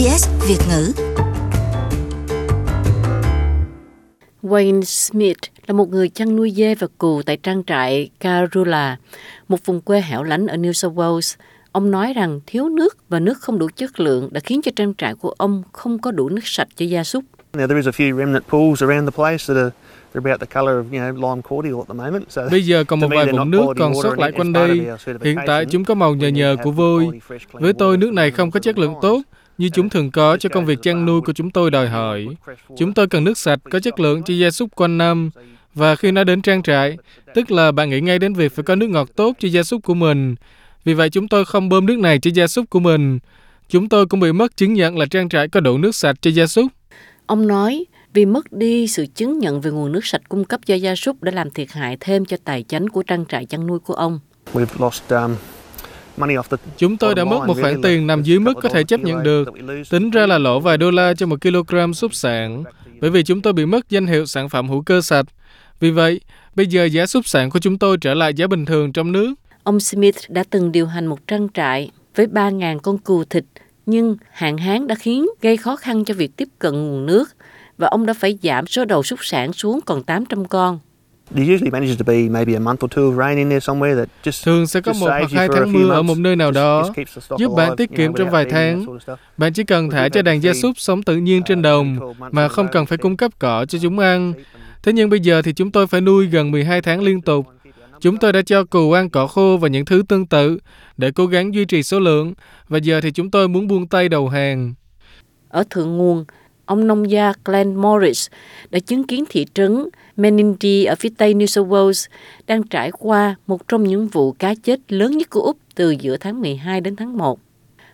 SBS Việt ngữ. Wayne Smith là một người chăn nuôi dê và cừu tại trang trại Karula, một vùng quê hẻo lánh ở New South Wales. Ông nói rằng thiếu nước và nước không đủ chất lượng đã khiến cho trang trại của ông không có đủ nước sạch cho gia súc. Now, there is a few remnant pools around the place that are they're about the colour of, you know, lime cordial at the moment. So Bây giờ còn một vài vũng nước còn sót lại quanh đây. Hiện tại chúng có màu nhờ nhờ của vôi. Với tôi, nước này không có chất lượng tốt như chúng thường có cho công việc chăn nuôi của chúng tôi đòi hỏi. Chúng tôi cần nước sạch, có chất lượng cho gia súc quanh năm. Và khi nó đến trang trại, tức là bạn nghĩ ngay đến việc phải có nước ngọt tốt cho gia súc của mình. Vì vậy chúng tôi không bơm nước này cho gia súc của mình. Chúng tôi cũng bị mất chứng nhận là trang trại có đủ nước sạch cho gia súc. Ông nói vì mất đi sự chứng nhận về nguồn nước sạch cung cấp cho gia súc đã làm thiệt hại thêm cho tài chánh của trang trại chăn nuôi của ông. We've lost um, Chúng tôi đã mất một khoản tiền nằm dưới mức có thể chấp nhận được. Tính ra là lỗ vài đô la cho một kg súc sản, bởi vì chúng tôi bị mất danh hiệu sản phẩm hữu cơ sạch. Vì vậy, bây giờ giá súc sản của chúng tôi trở lại giá bình thường trong nước. Ông Smith đã từng điều hành một trang trại với 3.000 con cừu thịt, nhưng hạn hán đã khiến gây khó khăn cho việc tiếp cận nguồn nước và ông đã phải giảm số đầu súc sản xuống còn 800 con. There usually manages to be maybe a month or two of rain in there somewhere that just Thường sẽ có just một hoặc you hai tháng mưa ở một nơi nào đó, giúp bạn tiết kiệm trong vài tháng. Bạn chỉ cần thả cho đàn gia súc sống tự nhiên trên đồng mà không cần phải cung cấp cỏ cho chúng ăn. Thế nhưng bây giờ thì chúng tôi phải nuôi gần 12 tháng liên tục. Chúng tôi đã cho cừu ăn cỏ khô và những thứ tương tự để cố gắng duy trì số lượng và giờ thì chúng tôi muốn buông tay đầu hàng. Ở thượng nguồn, ông nông gia Glenn Morris đã chứng kiến thị trấn Menindee ở phía tây New South Wales đang trải qua một trong những vụ cá chết lớn nhất của Úc từ giữa tháng 12 đến tháng 1.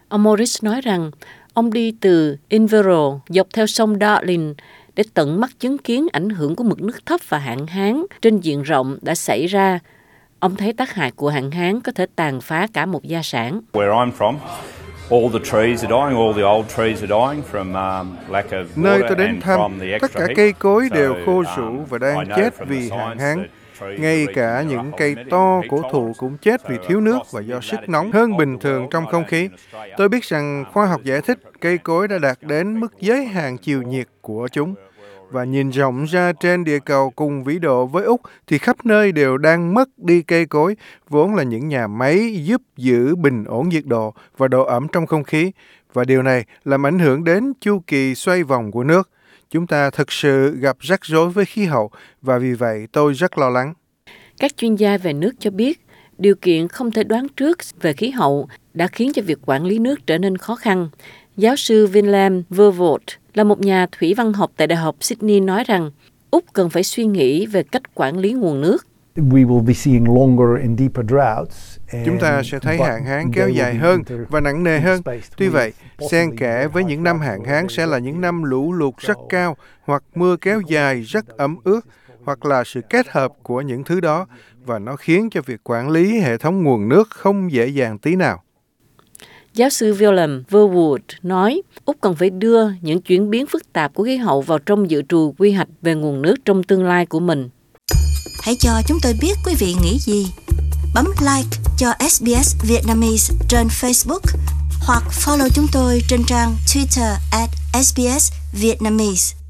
Ông Morris nói rằng ông đi từ Inverell dọc theo sông Darling để tận mắt chứng kiến ảnh hưởng của mực nước thấp và hạn hán trên diện rộng đã xảy ra. Ông thấy tác hại của hạn hán có thể tàn phá cả một gia sản. Where I'm from, all the trees are dying, all the old trees are dying from um, lack of Nơi tôi đến thăm, from the tất cả cây cối đều khô um, rũ và đang chết vì hạn hán. Ngay cả những cây to cổ thụ cũng chết vì thiếu nước và do sức nóng hơn bình thường trong không khí. Tôi biết rằng khoa học giải thích cây cối đã đạt đến mức giới hạn chiều nhiệt của chúng. Và nhìn rộng ra trên địa cầu cùng vĩ độ với Úc thì khắp nơi đều đang mất đi cây cối, vốn là những nhà máy giúp giữ bình ổn nhiệt độ và độ ẩm trong không khí. Và điều này làm ảnh hưởng đến chu kỳ xoay vòng của nước. Chúng ta thực sự gặp rắc rối với khí hậu và vì vậy tôi rất lo lắng. Các chuyên gia về nước cho biết, điều kiện không thể đoán trước về khí hậu đã khiến cho việc quản lý nước trở nên khó khăn. Giáo sư Vinlam Vervoort là một nhà thủy văn học tại Đại học Sydney nói rằng Úc cần phải suy nghĩ về cách quản lý nguồn nước. we will be seeing longer and deeper droughts. Chúng ta sẽ thấy hạn hán kéo dài hơn và nặng nề hơn. Tuy vậy, xen kẽ với những năm hạn hán sẽ là những năm lũ lụt rất cao hoặc mưa kéo dài rất ẩm ướt hoặc là sự kết hợp của những thứ đó và nó khiến cho việc quản lý hệ thống nguồn nước không dễ dàng tí nào. Giáo sư William Verwood nói, Úc cần phải đưa những chuyển biến phức tạp của khí hậu vào trong dự trù quy hoạch về nguồn nước trong tương lai của mình. Hãy cho chúng tôi biết quý vị nghĩ gì. Bấm like cho SBS Vietnamese trên Facebook hoặc follow chúng tôi trên trang Twitter at SBS Vietnamese.